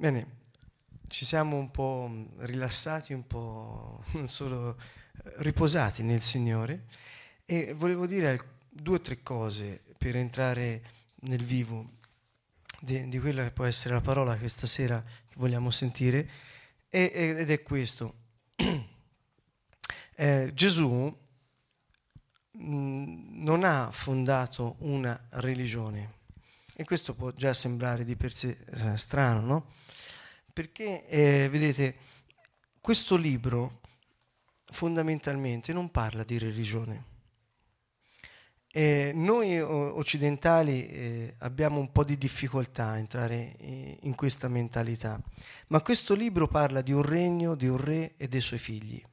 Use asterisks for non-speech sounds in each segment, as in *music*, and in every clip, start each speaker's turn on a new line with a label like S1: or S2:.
S1: Bene, ci siamo un po' rilassati, un po' non solo eh, riposati nel Signore. E volevo dire due o tre cose per entrare nel vivo di, di quella che può essere la parola che stasera vogliamo sentire. Ed è questo. *clears throat* Eh, Gesù mm, non ha fondato una religione e questo può già sembrare di per sé eh, strano, no? Perché, eh, vedete, questo libro fondamentalmente non parla di religione. Eh, noi occidentali eh, abbiamo un po' di difficoltà a entrare in questa mentalità, ma questo libro parla di un regno, di un re e dei suoi figli.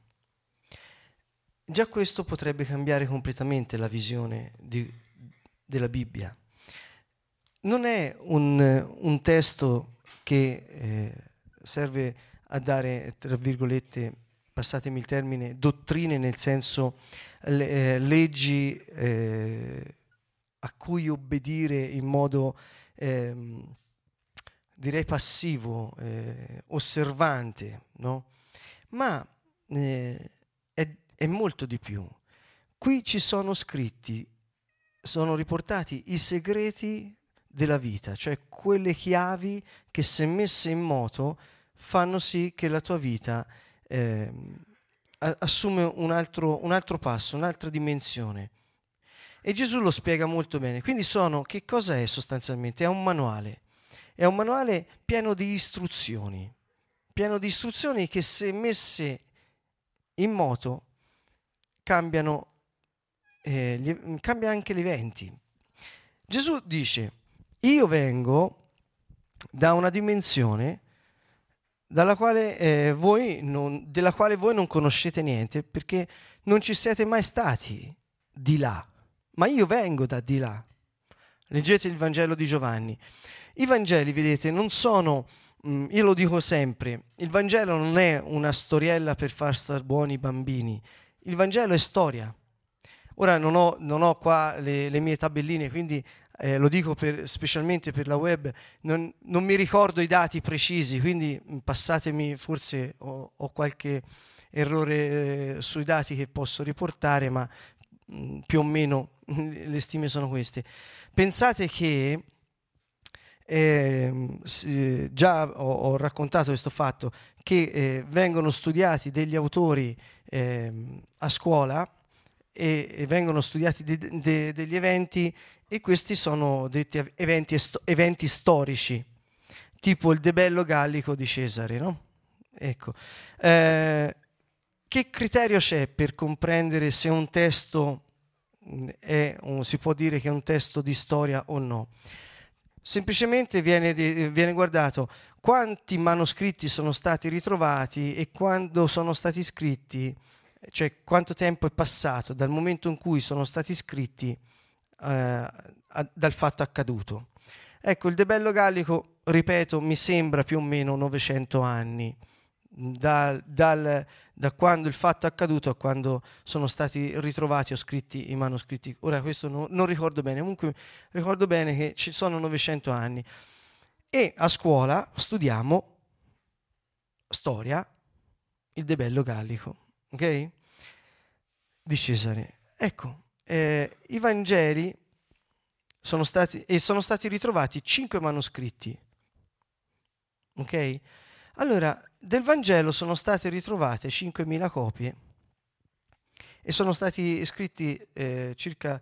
S1: Già questo potrebbe cambiare completamente la visione di, della Bibbia. Non è un, un testo che eh, serve a dare, tra virgolette, passatemi il termine, dottrine nel senso eh, leggi eh, a cui obbedire in modo, eh, direi, passivo, eh, osservante, no? ma eh, è, è molto di più. Qui ci sono scritti, sono riportati i segreti della vita, cioè quelle chiavi che se messe in moto fanno sì che la tua vita eh, assume un altro, un altro passo, un'altra dimensione. E Gesù lo spiega molto bene. Quindi sono, che cosa è sostanzialmente? È un manuale. È un manuale pieno di istruzioni, pieno di istruzioni che se messe in moto cambiano, eh, gli, cambia anche gli eventi. Gesù dice, io vengo da una dimensione quale, eh, non, della quale voi non conoscete niente perché non ci siete mai stati di là, ma io vengo da di là. Leggete il Vangelo di Giovanni. I Vangeli, vedete, non sono, mm, io lo dico sempre, il Vangelo non è una storiella per far star buoni i bambini, il Vangelo è storia. Ora non ho, non ho qua le, le, mie tabelline, quindi eh, lo dico per, specialmente per la web, non, non, mi ricordo i dati precisi, quindi mm, passatemi, forse ho, ho qualche errore eh, sui dati che posso riportare, ma mh, mm, più o meno *laughs* le stime sono queste. Pensate che eh, già ho, ho, raccontato questo fatto che eh, vengono studiati degli autori eh, a scuola e, e vengono studiati de, de, degli eventi e questi sono detti eventi, eventi storici, tipo il debello gallico di Cesare. No? Ecco. Eh, che criterio c'è per comprendere se un testo è, si può dire che è un testo di storia o no? Semplicemente viene, viene, guardato quanti manoscritti sono stati ritrovati e quando sono stati scritti, cioè quanto tempo è passato dal momento in cui sono stati scritti eh, dal fatto accaduto. Ecco, il debello gallico, ripeto, mi sembra più o meno 900 anni, da, dal, da quando il fatto è accaduto a quando sono stati ritrovati o scritti i manoscritti. Ora questo no, non ricordo bene, comunque ricordo bene che ci sono 900 anni. E a scuola studiamo storia, il debello gallico, ok? Di Cesare. Ecco, eh, i Vangeli sono stati, e sono stati ritrovati cinque manoscritti. Ok? Allora, del Vangelo sono state ritrovate 5.000 copie e sono stati scritti eh, circa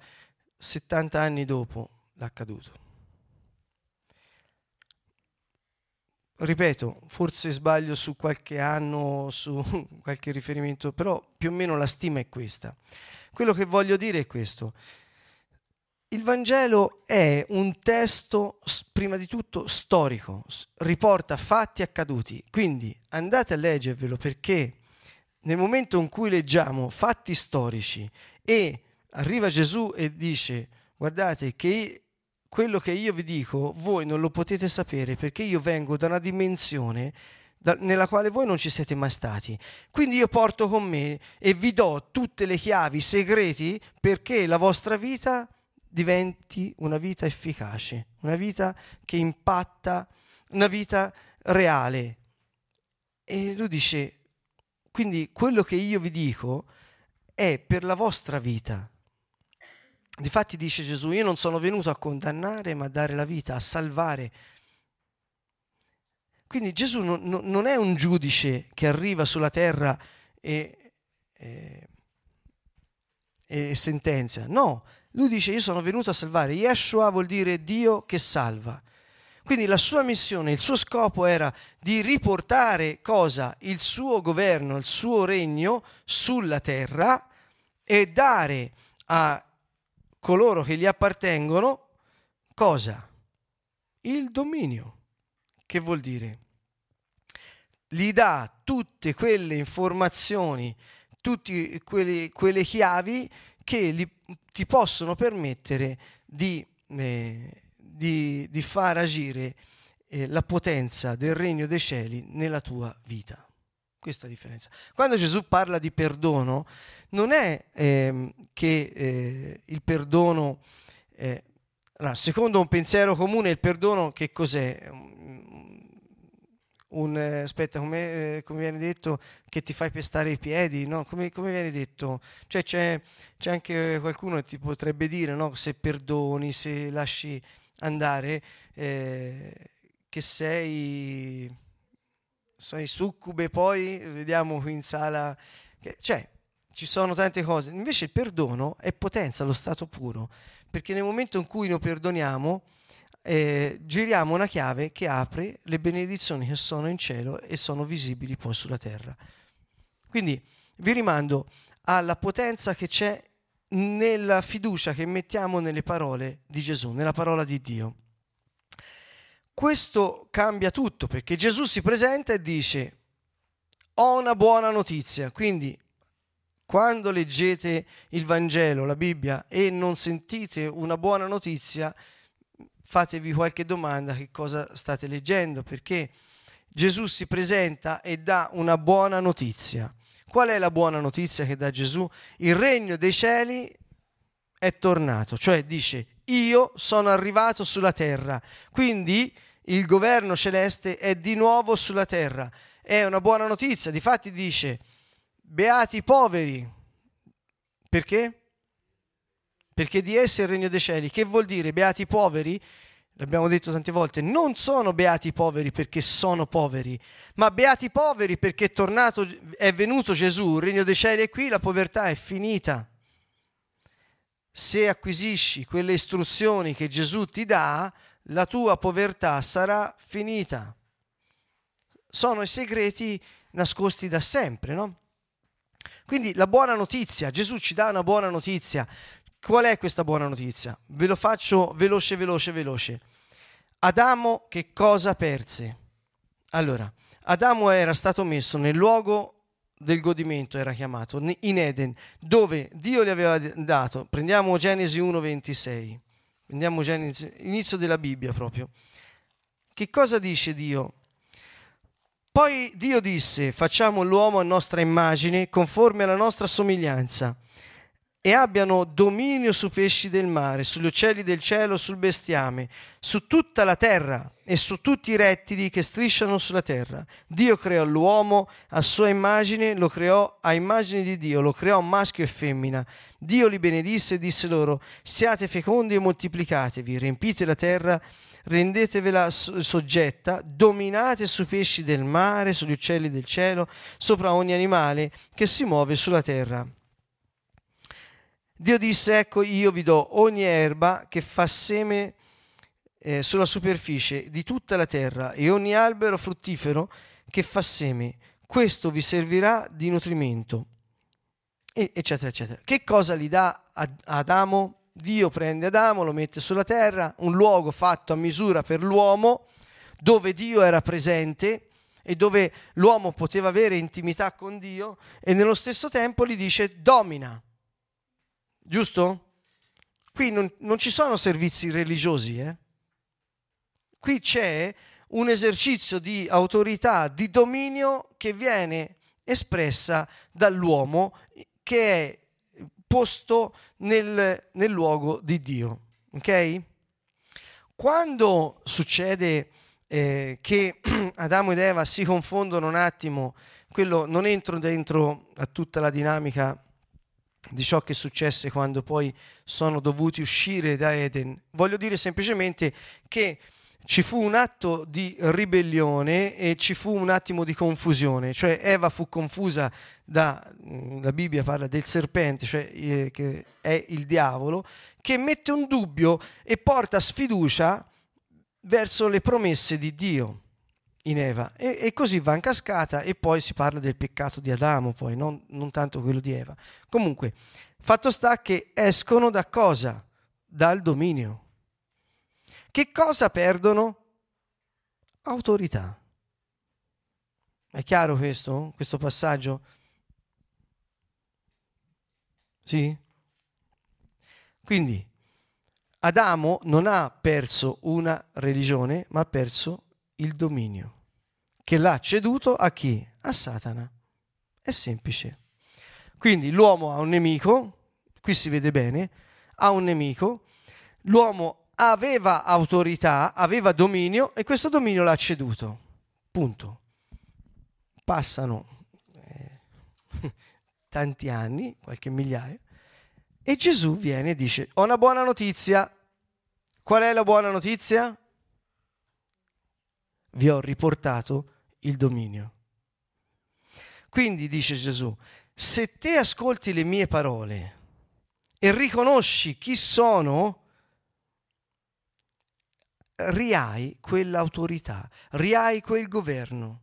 S1: 70 anni dopo l'accaduto. Ripeto, forse sbaglio su qualche anno, su *laughs* qualche riferimento, però più o meno la stima è questa. Quello che voglio dire è questo. Il Vangelo è un testo, prima di tutto, storico, riporta fatti accaduti. Quindi andate a leggervelo perché nel momento in cui leggiamo fatti storici e arriva Gesù e dice guardate che quello che io vi dico voi non lo potete sapere perché io vengo da una dimensione da, nella quale voi non ci siete mai stati. Quindi io porto con me e vi do tutte le chiavi, i segreti perché la vostra vita diventi una vita efficace, una vita che impatta, una vita reale. E lui dice, quindi quello che io vi dico è per la vostra vita. Difatti dice Gesù, io non sono venuto a condannare, ma a dare la vita, a salvare. Quindi Gesù non, non è un giudice che arriva sulla terra e, e, e sentenzia. No, lui dice io sono venuto a salvare. Yeshua vuol dire Dio che salva. Quindi la sua missione, il suo scopo era di riportare cosa? Il suo governo, il suo regno sulla terra e dare a coloro che gli appartengono cosa? Il dominio. Che vuol dire? Gli dà tutte quelle informazioni, tutte quelle, quelle chiavi che gli, ti possono permettere di, eh, di, di far agire eh, la potenza del regno dei cieli nella tua vita. Questa è la differenza. Quando Gesù parla di perdono, non è eh, che eh, il perdono, eh, secondo un pensiero comune, il perdono che cos'è? Un, eh, aspetta, come, eh, come, viene detto, che ti fai pestare i piedi, no? come, come, viene detto? Cioè c'è, c'è, anche qualcuno che ti potrebbe dire, no? se perdoni, se lasci andare, eh, che sei, sei succube, poi vediamo qui in sala, che, cioè ci sono tante cose. Invece il perdono è potenza, lo stato puro, perché nel momento in cui noi perdoniamo, eh, giriamo una chiave che apre le benedizioni che sono in cielo e sono visibili poi sulla terra. Quindi vi rimando alla potenza che c'è nella fiducia che mettiamo nelle parole di Gesù, nella parola di Dio. Questo cambia tutto perché Gesù si presenta e dice ho una buona notizia, quindi quando leggete il Vangelo, la Bibbia, e non sentite una buona notizia, fatevi qualche domanda che cosa state leggendo, perché Gesù si presenta e dà una buona notizia. Qual è la buona notizia che dà Gesù? Il regno dei cieli è tornato, cioè dice io sono arrivato sulla terra, quindi il governo celeste è di nuovo sulla terra. È una buona notizia, difatti dice beati i poveri. Perché? Perché di essi è il regno dei cieli. Che vuol dire beati i poveri? L'abbiamo detto tante volte, non sono beati i poveri perché sono poveri, ma beati i poveri perché è tornato, è venuto Gesù, il regno dei cieli è qui, la povertà è finita. Se acquisisci quelle istruzioni che Gesù ti dà, la tua povertà sarà finita. Sono i segreti nascosti da sempre, no? Quindi la buona notizia, Gesù ci dà una buona notizia. Qual è questa buona notizia? Ve lo faccio veloce, veloce, veloce. Adamo che cosa perse? Allora, Adamo era stato messo nel luogo del godimento, era chiamato, in Eden, dove Dio gli aveva dato. Prendiamo Genesi 1:26. Prendiamo Genesi, inizio della Bibbia proprio. Che cosa dice Dio? Poi Dio disse, facciamo l'uomo a nostra immagine, conforme alla nostra somiglianza, e abbiano dominio su pesci del mare, sugli uccelli del cielo, sul bestiame, su tutta la terra e su tutti i rettili che strisciano sulla terra. Dio creò l'uomo a sua immagine, lo creò a immagine di Dio, lo creò maschio e femmina. Dio li benedisse e disse loro, siate fecondi e moltiplicatevi, riempite la terra rendetevela soggetta, dominate sui pesci del mare, sugli uccelli del cielo, sopra ogni animale che si muove sulla terra. Dio disse, ecco io vi do ogni erba che fa seme eh, sulla superficie di tutta la terra e ogni albero fruttifero che fa seme. Questo vi servirà di nutrimento. E, eccetera, eccetera. Che cosa gli dà ad Adamo? Dio prende Adamo, lo mette sulla terra, un luogo fatto a misura per l'uomo, dove Dio era presente e dove l'uomo poteva avere intimità con Dio e nello stesso tempo gli dice domina. Giusto? Qui non, non ci sono servizi religiosi, eh? Qui c'è un esercizio di autorità, di dominio che viene espressa dall'uomo che è posto nel, nel luogo di Dio. Ok? Quando succede eh, che *clears throat* Adamo ed Eva si confondono un attimo, quello non entro dentro a tutta la dinamica di ciò che successe quando poi sono dovuti uscire da Eden. Voglio dire semplicemente che ci fu un atto di ribellione e ci fu un attimo di confusione, cioè Eva fu confusa da, mm, la Bibbia parla del serpente, cioè eh, che è il diavolo, che mette un dubbio e porta sfiducia verso le promesse di Dio in Eva e, e, così va in cascata e poi si parla del peccato di Adamo, poi non, non tanto quello di Eva. Comunque, fatto sta che escono da cosa? Dal dominio. Che cosa perdono? Autorità. È chiaro questo? Questo passaggio? Sì? Quindi Adamo non ha perso una religione, ma ha perso il dominio, che l'ha ceduto a chi? A Satana. È semplice. Quindi l'uomo ha un nemico, qui si vede bene, ha un nemico, l'uomo aveva autorità, aveva dominio e questo dominio l'ha ceduto. Punto. Passano eh, *laughs* tanti anni, qualche migliaia, e Gesù viene e dice, ho una buona notizia. Qual è la buona notizia? Vi ho riportato il dominio. Quindi dice Gesù, se te ascolti le mie parole e riconosci chi sono, riai quell'autorità, riai quel governo.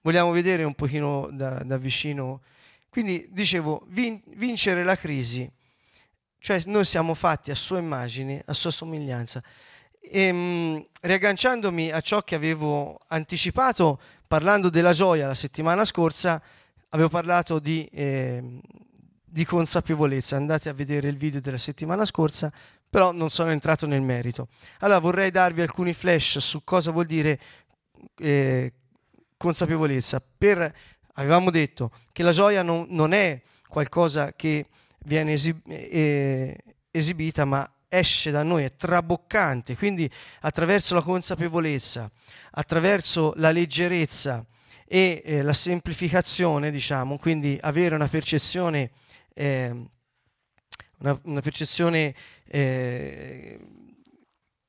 S1: Vogliamo vedere un pochino da, da vicino. Quindi dicevo, vin- vincere la crisi, cioè noi siamo fatti a sua immagine, a sua somiglianza. E, ehm, riagganciandomi a ciò che avevo anticipato, parlando della gioia la settimana scorsa, avevo parlato di, eh, di consapevolezza. Andate a vedere il video della settimana scorsa, però non sono entrato nel merito. Allora vorrei darvi alcuni flash su cosa vuol dire eh, consapevolezza. Per, avevamo detto che la gioia non, non è qualcosa che viene esib- eh, esibita, ma esce da noi, è traboccante, quindi attraverso la consapevolezza, attraverso la leggerezza e eh, la semplificazione, diciamo, quindi avere una percezione, eh, una, una percezione eh,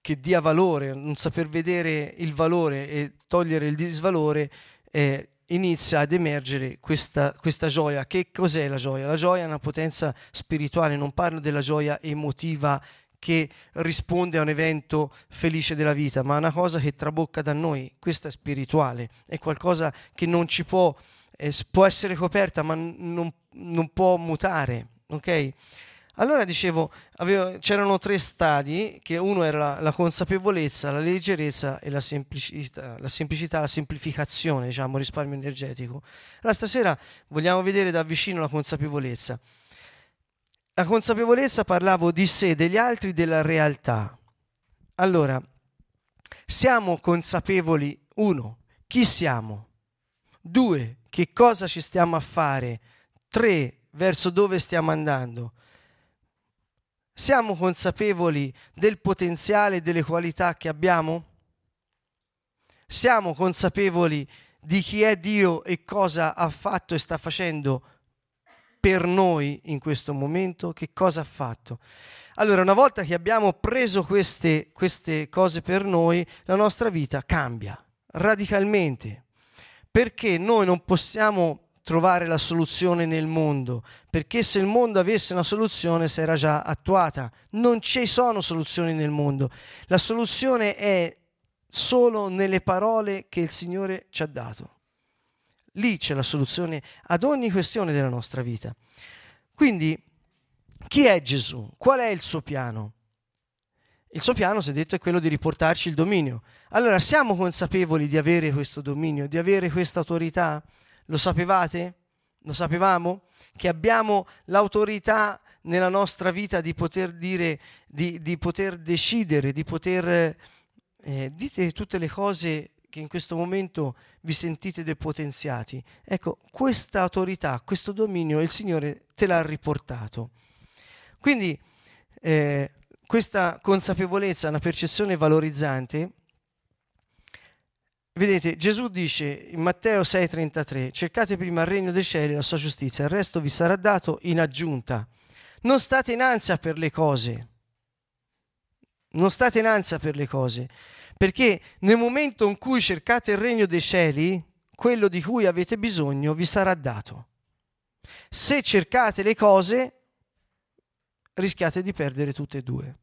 S1: che dia valore, non saper vedere il valore e togliere il disvalore, eh, inizia ad emergere questa, questa, gioia. Che cos'è la gioia? La gioia è una potenza spirituale, non parlo della gioia emotiva che risponde a un evento felice della vita, ma è una cosa che trabocca da noi, questa è spirituale, è qualcosa che non ci può, eh, può essere coperta, ma non, non può mutare, ok? Allora dicevo, avevo, c'erano tre stadi, che uno era la, la, consapevolezza, la leggerezza e la semplicità, la semplicità, la semplificazione, diciamo, risparmio energetico. Allora stasera vogliamo vedere da vicino la consapevolezza. La consapevolezza parlavo di sé, degli altri, della realtà. Allora, siamo consapevoli, uno, chi siamo? Due, che cosa ci stiamo a fare? Tre, verso dove stiamo andando? Siamo consapevoli del potenziale e delle qualità che abbiamo? Siamo consapevoli di chi è Dio e cosa ha fatto e sta facendo per noi in questo momento? Che cosa ha fatto? Allora, una volta che abbiamo preso queste, queste cose per noi, la nostra vita cambia radicalmente. Perché noi non possiamo trovare la soluzione nel mondo, perché se il mondo avesse una soluzione si era già attuata. Non ci sono soluzioni nel mondo. La soluzione è solo nelle parole che il Signore ci ha dato. Lì c'è la soluzione ad ogni questione della nostra vita. Quindi, chi è Gesù? Qual è il suo piano? Il suo piano, si è detto, è quello di riportarci il dominio. Allora, siamo consapevoli di avere questo dominio, di avere questa autorità? Lo sapevate? Lo sapevamo? Che abbiamo l'autorità nella nostra vita di poter dire, di, di poter decidere, di poter... Eh, dite tutte le cose che in questo momento vi sentite depotenziati. Ecco, questa autorità, questo dominio, il Signore te l'ha riportato. Quindi eh, questa consapevolezza, una percezione valorizzante, Vedete, Gesù dice in Matteo 6:33, cercate prima il regno dei cieli e la sua giustizia, il resto vi sarà dato in aggiunta. Non state in ansia per le cose. Non state in ansia per le cose, perché nel momento in cui cercate il regno dei cieli, quello di cui avete bisogno vi sarà dato. Se cercate le cose, rischiate di perdere tutte e due.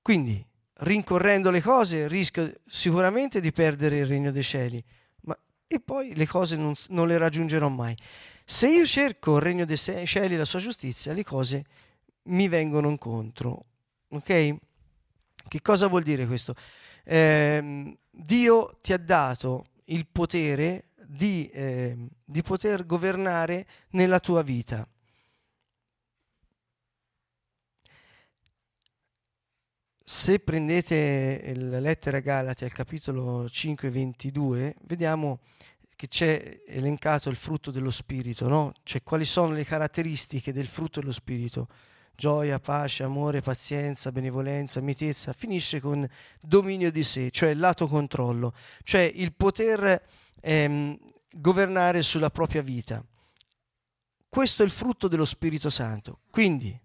S1: Quindi, rincorrendo le cose, rischio sicuramente di perdere il regno dei cieli, ma e poi le cose non, non le raggiungerò mai. Se io cerco il regno dei cieli e la sua giustizia, le cose mi vengono incontro. Ok? Che cosa vuol dire questo? Eh, Dio ti ha dato il potere di, eh, di poter governare nella tua vita. se prendete la lettera Galati al capitolo 5, 22, vediamo che c'è elencato il frutto dello Spirito, no? Cioè quali sono le caratteristiche del frutto dello Spirito. Gioia, pace, amore, pazienza, benevolenza, mitezza, finisce con dominio di sé, cioè lato controllo, cioè il poter ehm, governare sulla propria vita. Questo è il frutto dello Spirito Santo. Quindi,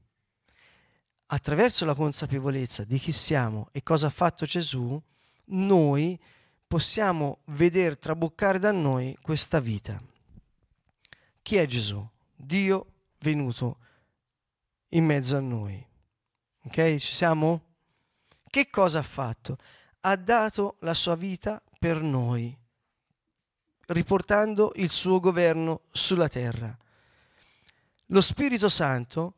S1: attraverso la consapevolezza di chi siamo e cosa ha fatto Gesù, noi possiamo vedere traboccare da noi questa vita. Chi è Gesù? Dio venuto in mezzo a noi. Ok? Ci siamo? Che cosa ha fatto? Ha dato la sua vita per noi, riportando il suo governo sulla terra. Lo Spirito Santo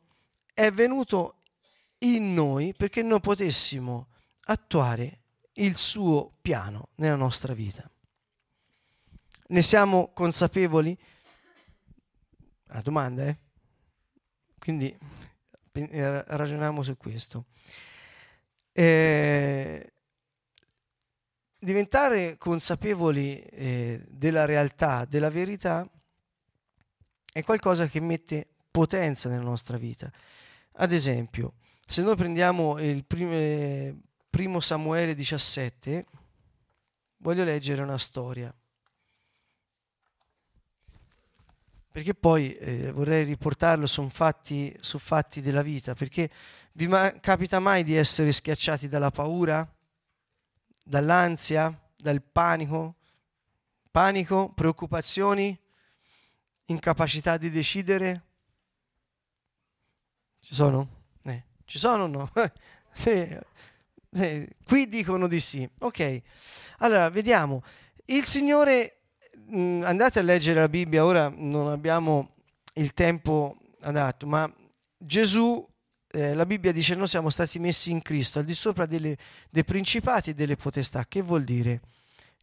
S1: è venuto in noi perché noi potessimo attuare il suo piano nella nostra vita. Ne siamo consapevoli? La domanda, eh? Quindi ragioniamo su questo. Eh, diventare consapevoli eh, della realtà, della verità, è qualcosa che mette potenza nella nostra vita. Ad esempio, se noi prendiamo il primo, primo Samuele 17, voglio leggere una storia. Perché poi eh, vorrei riportarlo su fatti, su fatti della vita, perché vi ma- capita mai di essere schiacciati dalla paura, dall'ansia, dal panico? Panico, preoccupazioni, incapacità di decidere? Ci sono? Ci sono o no? *laughs* sì, sì. Qui dicono di sì. Ok, allora vediamo. Il Signore, mh, mm, andate a leggere la Bibbia, ora non abbiamo il tempo adatto, ma Gesù, eh, la Bibbia dice noi siamo stati messi in Cristo al di sopra delle, dei principati e delle potestà. Che vuol dire?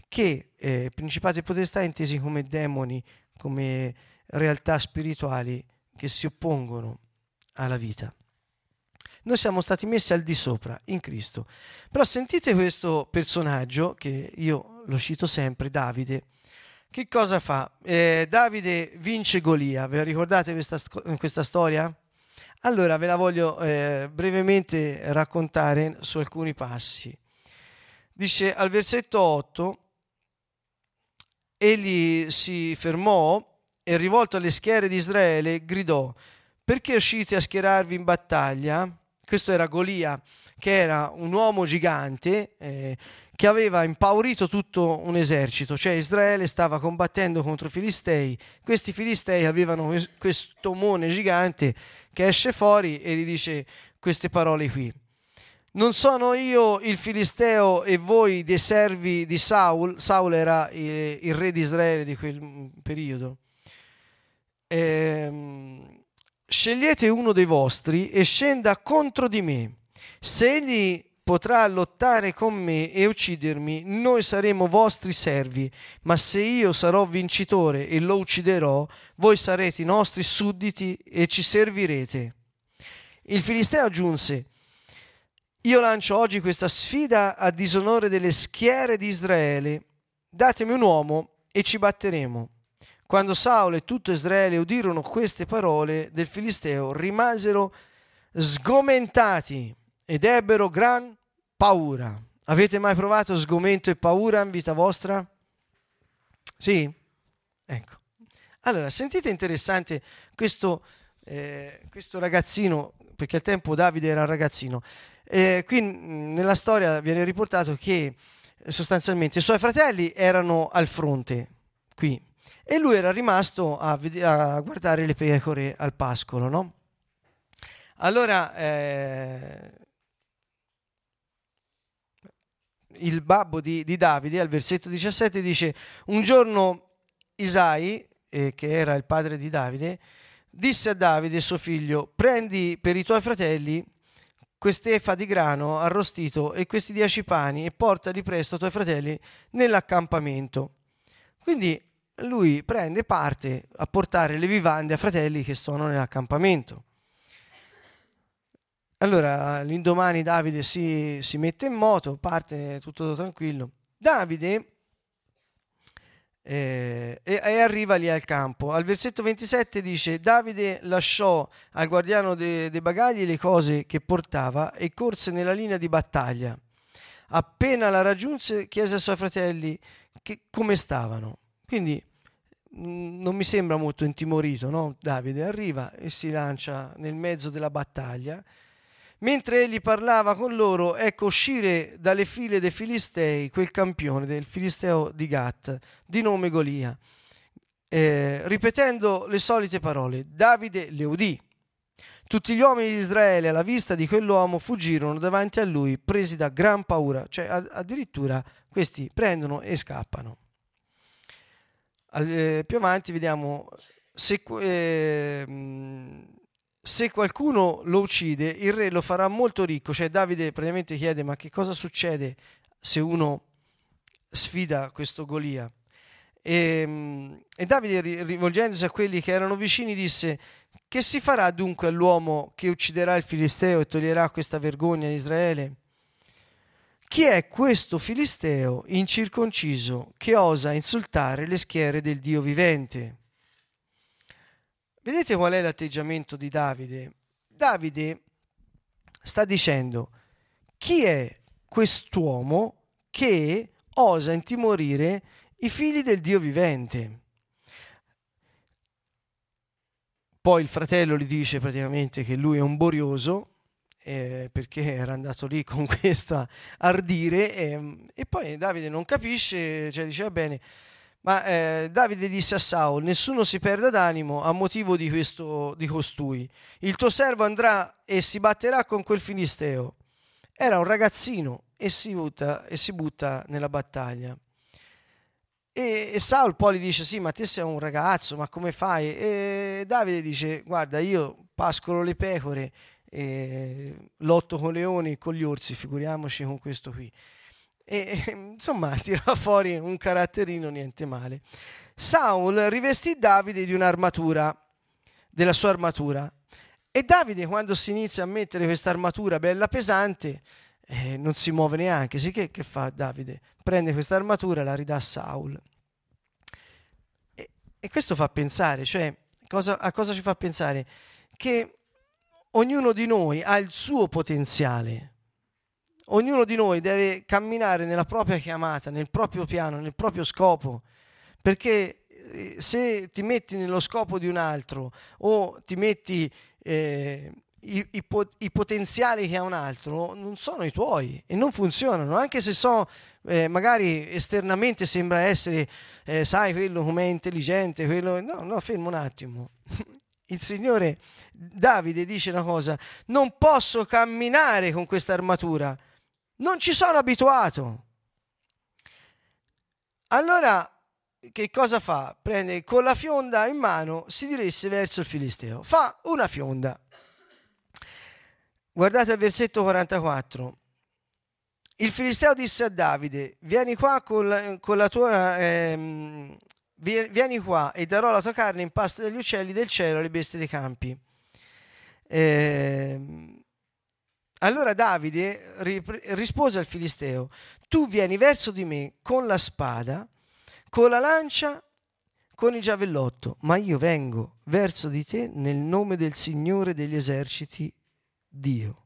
S1: Che eh, principati e potestà intesi come demoni, come realtà spirituali che si oppongono alla vita. Noi siamo stati messi al di sopra in Cristo. Però sentite questo personaggio che io lo cito sempre, Davide. Che cosa fa? Eh, Davide vince Golia. Ve la ricordate questa, questa storia? Allora ve la voglio eh, brevemente raccontare su alcuni passi. Dice al versetto 8, egli si fermò e rivolto alle schiere di Israele gridò, perché uscite a schierarvi in battaglia? Questo era Golia, che era un uomo gigante eh, che aveva impaurito tutto un esercito, cioè Israele stava combattendo contro i Filistei. Questi Filistei avevano questo omone gigante che esce fuori e gli dice queste parole qui. Non sono io il Filisteo e voi dei servi di Saul. Saul era il, il re di Israele di quel periodo. Ehm, scegliete uno dei vostri e scenda contro di me. Se egli potrà lottare con me e uccidermi, noi saremo vostri servi, ma se io sarò vincitore e lo ucciderò, voi sarete i nostri sudditi e ci servirete. Il Filisteo aggiunse, io lancio oggi questa sfida a disonore delle schiere di Israele, datemi un uomo e ci batteremo. Quando Saulo e tutto Israele udirono queste parole del Filisteo, rimasero sgomentati ed ebbero gran paura. Avete mai provato sgomento e paura in vita vostra? Sì? Ecco. Allora, sentite interessante questo, eh, questo ragazzino, perché al tempo Davide era un ragazzino. Eh, qui nella storia viene riportato che eh, sostanzialmente i suoi fratelli erano al fronte, qui, e lui era rimasto a, a guardare le pecore al pascolo, no? Allora, eh, il babbo di, di, Davide, al versetto 17, dice, un giorno Isai, eh, che era il padre di Davide, disse a Davide, suo figlio, prendi per i tuoi fratelli quest'efa di grano arrostito e questi dieci pani e portali presto ai tuoi fratelli nell'accampamento. Quindi lui prende parte a portare le vivande ai fratelli che sono nell'accampamento. Allora, l'indomani Davide si, si mette in moto, parte tutto tranquillo. Davide eh, e, e, arriva lì al campo. Al versetto 27 dice: Davide lasciò al guardiano dei de bagagli le cose che portava e corse nella linea di battaglia. Appena la raggiunse, chiese ai suoi fratelli che, come stavano. Quindi mh, non mi sembra molto intimorito, no? Davide arriva e si lancia nel mezzo della battaglia Mentre egli parlava con loro, ecco uscire dalle file dei Filistei quel campione del Filisteo di Gat, di nome Golia, eh, ripetendo le solite parole. Davide le udì. Tutti gli uomini di Israele alla vista di quell'uomo fuggirono davanti a lui, presi da gran paura, cioè addirittura questi prendono e scappano. Eh, più avanti vediamo se, eh, se qualcuno lo uccide, il re lo farà molto ricco. Cioè Davide praticamente chiede ma che cosa succede se uno sfida questo Golia? E, ehm, e Davide rivolgendosi a quelli che erano vicini disse che si farà dunque all'uomo che ucciderà il Filisteo e toglierà questa vergogna a Israele? Chi è questo Filisteo incirconciso che osa insultare le schiere del Dio vivente? Vedete qual è l'atteggiamento di Davide? Davide sta dicendo chi è quest'uomo che osa intimorire i figli del Dio vivente. Poi il fratello gli dice praticamente che lui è un borioso eh, perché era andato lì con *laughs* questa ardire e, e poi Davide non capisce, cioè dice va bene, ma eh, Davide disse a Saul, nessuno si perda d'animo a motivo di, questo, di costui. Il tuo servo andrà e si batterà con quel filisteo. Era un ragazzino e si butta, e si butta nella battaglia. E, e, Saul poi gli dice, sì, ma te sei un ragazzo, ma come fai? E Davide dice, guarda, io pascolo le pecore, lotto con leoni e con gli orsi, figuriamoci con questo qui e *laughs* insomma *laughs* tirava fuori un caratterino niente male. Saul rivestì Davide di un'armatura, della sua armatura, e Davide quando si inizia a mettere questa armatura bella pesante eh, non si muove neanche, sì che, che fa Davide? Prende questa armatura e la ridà a Saul. E, e questo fa pensare, cioè cosa, a cosa ci fa pensare? Che ognuno di noi ha il suo potenziale Ognuno di noi deve camminare nella propria chiamata, nel proprio piano, nel proprio scopo, perché eh, se ti metti nello scopo di un altro o ti metti eh, i, i, i, potenziali che ha un altro, non sono i tuoi e non funzionano, anche se so, eh, magari esternamente sembra essere, eh, sai, quello come è intelligente, quello... No, no, fermo un attimo. *laughs* Il Signore Davide dice una cosa, non posso camminare con questa armatura non ci sono abituato. Allora, che cosa fa? Prende con la fionda in mano, si diresse verso il Filisteo. Fa una fionda. Guardate il versetto 44. Il Filisteo disse a Davide, vieni qua con la, con la tua... Ehm, vieni qua e darò la tua carne in pasto degli uccelli del cielo alle bestie dei campi. Eh, allora Davide rispose al Filisteo, tu vieni verso di me con la spada, con la lancia, con il giavellotto, ma io vengo verso di te nel nome del Signore degli eserciti, Dio.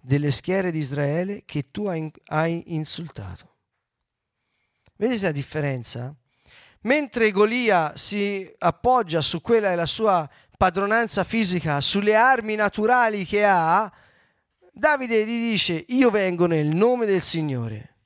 S1: delle schiere di Israele che tu hai insultato. Vedete la differenza? Mentre Golia si appoggia su quella della sua padronanza fisica, sulle armi naturali che ha, Davide gli dice, io vengo nel nome del Signore.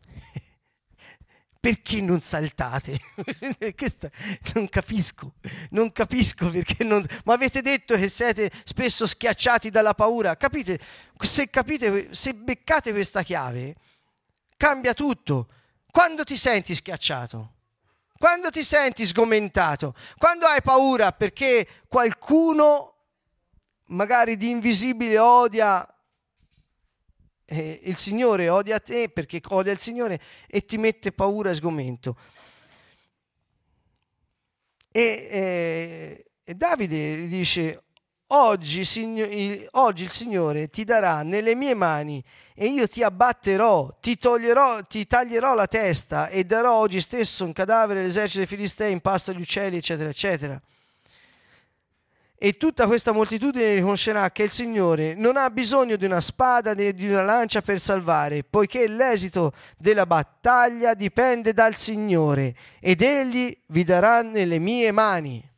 S1: *laughs* perché non saltate? *laughs* non capisco, non capisco perché non... Ma avete detto che siete spesso schiacciati dalla paura. Capite? Se capite, se beccate questa chiave, cambia tutto. Quando ti senti schiacciato? Quando ti senti sgomentato? Quando hai paura perché qualcuno magari di invisibile odia eh, il Signore odia te perché odia il Signore e ti mette paura e sgomento. E, eh, e Davide dice, oggi, signor, oggi il Signore ti darà nelle mie mani e io ti abbatterò, ti, toglierò, ti taglierò la testa e darò oggi stesso un cadavere all'esercito dei Filistei in pasto agli uccelli, eccetera, eccetera e tutta questa moltitudine riconoscerà che il Signore non ha bisogno di una spada né di una lancia per salvare, poiché l'esito della battaglia dipende dal Signore ed Egli vi darà nelle mie mani.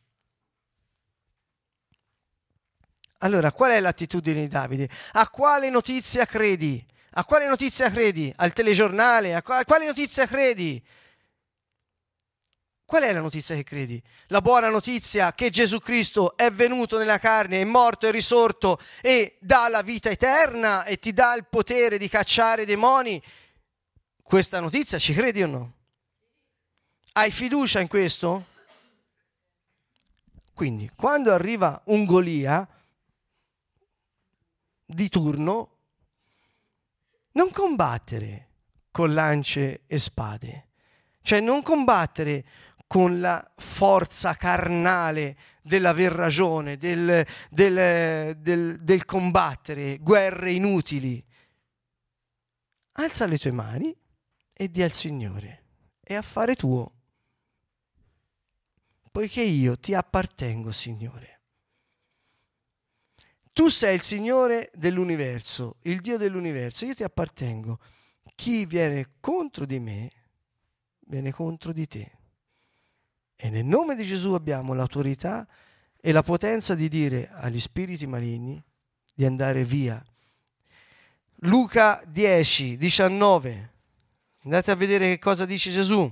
S1: Allora, qual è l'attitudine di Davide? A quale notizia credi? A quale notizia credi? Al telegiornale? A quale notizia credi? Qual è la notizia che credi? La buona notizia che Gesù Cristo è venuto nella carne, è morto e risorto e dà la vita eterna e ti dà il potere di cacciare i demoni. Questa notizia ci credi o no? Hai fiducia in questo? Quindi, quando arriva un Golia di turno, non combattere con lance e spade, cioè non combattere con la forza carnale dell'aver ragione, del, del, del, del combattere guerre inutili. Alza le tue mani e di al Signore, è affare tuo, poiché io ti appartengo, Signore. Tu sei il Signore dell'universo, il Dio dell'universo, io ti appartengo. Chi viene contro di me, viene contro di te. E nel nome di Gesù abbiamo l'autorità e la potenza di dire agli spiriti maligni di andare via. Luca 10, 19. Andate a vedere che cosa dice Gesù.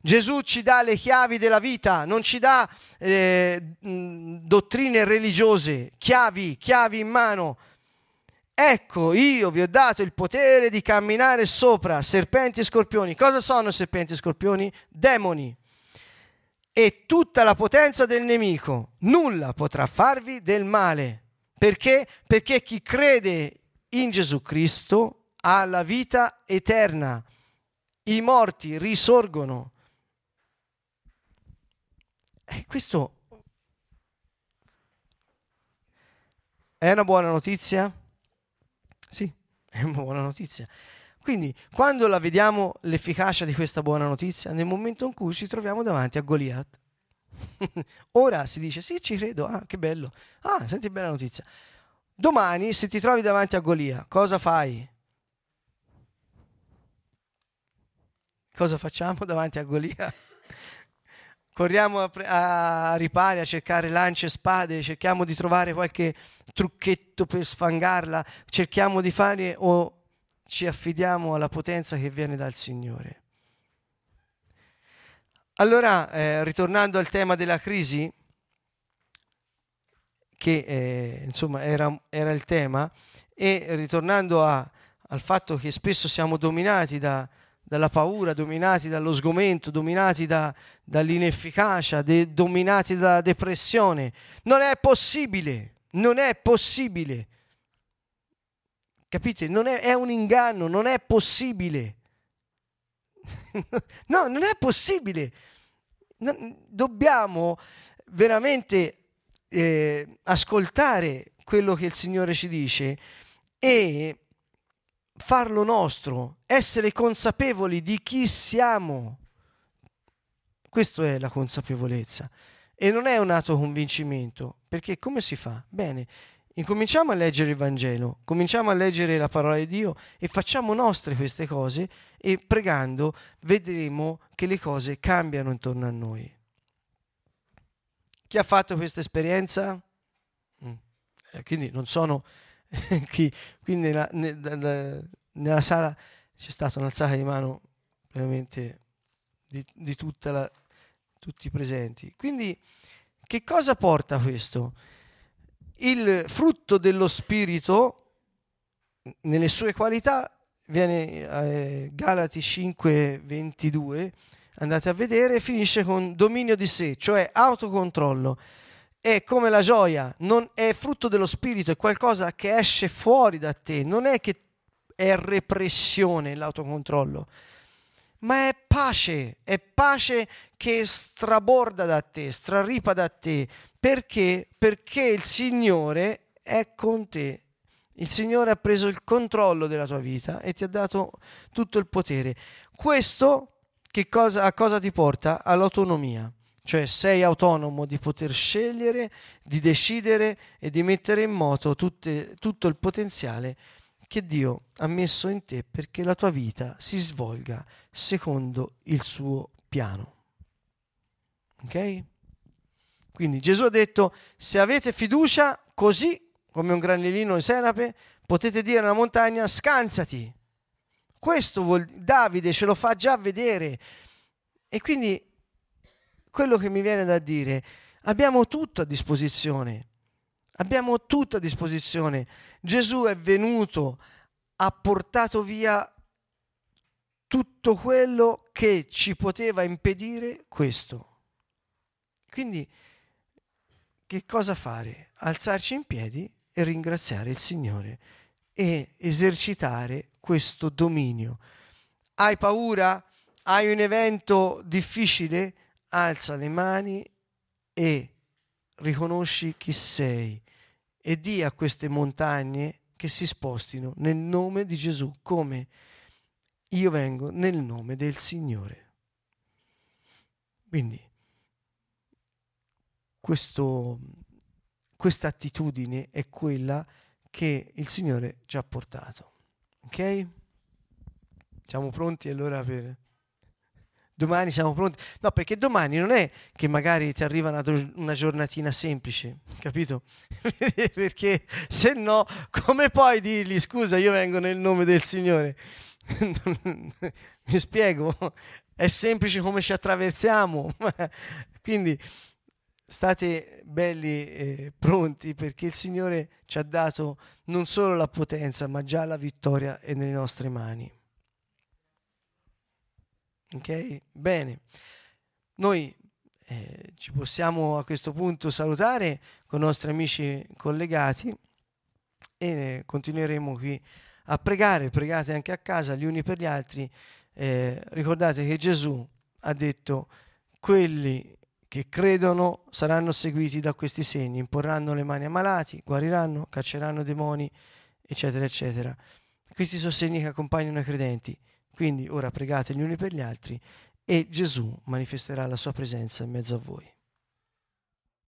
S1: Gesù ci dà le chiavi della vita, non ci dà eh, dottrine religiose, chiavi, chiavi in mano. Ecco, io vi ho dato il potere di camminare sopra serpenti e scorpioni. Cosa sono serpenti e scorpioni? Demoni e tutta la potenza del nemico. Nulla potrà farvi del male. Perché? Perché chi crede in Gesù Cristo ha la vita eterna. I morti risorgono. E questo è una buona notizia? Sì, è una buona notizia. Quindi quando la vediamo l'efficacia di questa buona notizia? Nel momento in cui ci troviamo davanti a Goliath. *laughs* Ora si dice sì, ci credo, ah, che bello. Ah, senti bella notizia. Domani se ti trovi davanti a Golia, cosa fai? Cosa facciamo *laughs* davanti a Golia? Corriamo a, pre- a ripari, a cercare lance e spade, cerchiamo di trovare qualche trucchetto per sfangarla, cerchiamo di fare o ci affidiamo alla potenza che viene dal Signore. Allora, eh, ritornando al tema della crisi, che eh, insomma era, era, il tema, e ritornando a, al fatto che spesso siamo dominati da, dalla paura, dominati dallo sgomento, dominati da, dall'inefficacia, de, dominati dalla depressione, non è possibile, non è possibile Capite? Non è, è un inganno, non è possibile. *laughs* no, non è possibile. dobbiamo veramente eh, ascoltare quello che il Signore ci dice e farlo nostro, essere consapevoli di chi siamo. Questa è la consapevolezza. E non è un atto convincimento, perché come si fa? Bene, Incominciamo a leggere il Vangelo, cominciamo a leggere la parola di Dio e facciamo nostre queste cose e pregando vedremo che le cose cambiano intorno a noi. Chi ha fatto questa esperienza? Mm. Eh, quindi non sono *laughs* qui, qui nella, nella, nella, sala c'è stata un'alzata di mano veramente di, di la, tutti i presenti. Quindi che cosa porta questo? Il frutto dello Spirito, nelle sue qualità, viene eh, Galati 5, 22, andate a vedere, finisce con dominio di sé, cioè autocontrollo. È come la gioia, non è frutto dello Spirito, è qualcosa che esce fuori da te, non è che è repressione l'autocontrollo, ma è pace, è pace che straborda da te, straripa da te, perché? Perché il Signore è con te. Il Signore ha preso il controllo della tua vita e ti ha dato tutto il potere. Questo che cosa, a cosa ti porta? All'autonomia. Cioè sei autonomo di poter scegliere, di decidere e di mettere in moto tutte, tutto il potenziale che Dio ha messo in te perché la tua vita si svolga secondo il suo piano. Ok? Quindi Gesù ha detto, se avete fiducia, così come un granellino in senape, potete dire alla montagna, scansati. Questo vuol, Davide ce lo fa già vedere. E quindi quello che mi viene da dire, abbiamo tutto a disposizione. Abbiamo tutto a disposizione. Gesù è venuto, ha portato via tutto quello che ci poteva impedire questo. Quindi che cosa fare? Alzarci in piedi e ringraziare il Signore e esercitare questo dominio. Hai paura? Hai un evento difficile? Alza le mani e riconosci chi sei e di a queste montagne che si spostino nel nome di Gesù, come io vengo nel nome del Signore. Quindi questa attitudine è quella che il Signore ci ha portato. Ok? Siamo pronti allora per... Domani siamo pronti? No, perché domani non è che magari ti arriva una, una giornatina semplice, capito? *laughs* perché se no, come puoi dirgli scusa, io vengo nel nome del Signore? *laughs* Mi spiego, è semplice come ci attraversiamo. *laughs* Quindi state belli e pronti perché il Signore ci ha dato non solo la potenza, ma già la vittoria è nelle nostre mani. Ok? Bene. Noi eh, ci possiamo a questo punto salutare con i nostri amici collegati e continueremo qui a pregare. Pregate anche a casa gli uni per gli altri. Eh, ricordate che Gesù ha detto quelli che credono saranno seguiti da questi segni, imporranno le mani a malati, guariranno, cacceranno demoni, eccetera, eccetera. Questi sono segni che accompagnano i credenti. Quindi ora pregate gli uni per gli altri e Gesù manifesterà la sua presenza in mezzo a voi.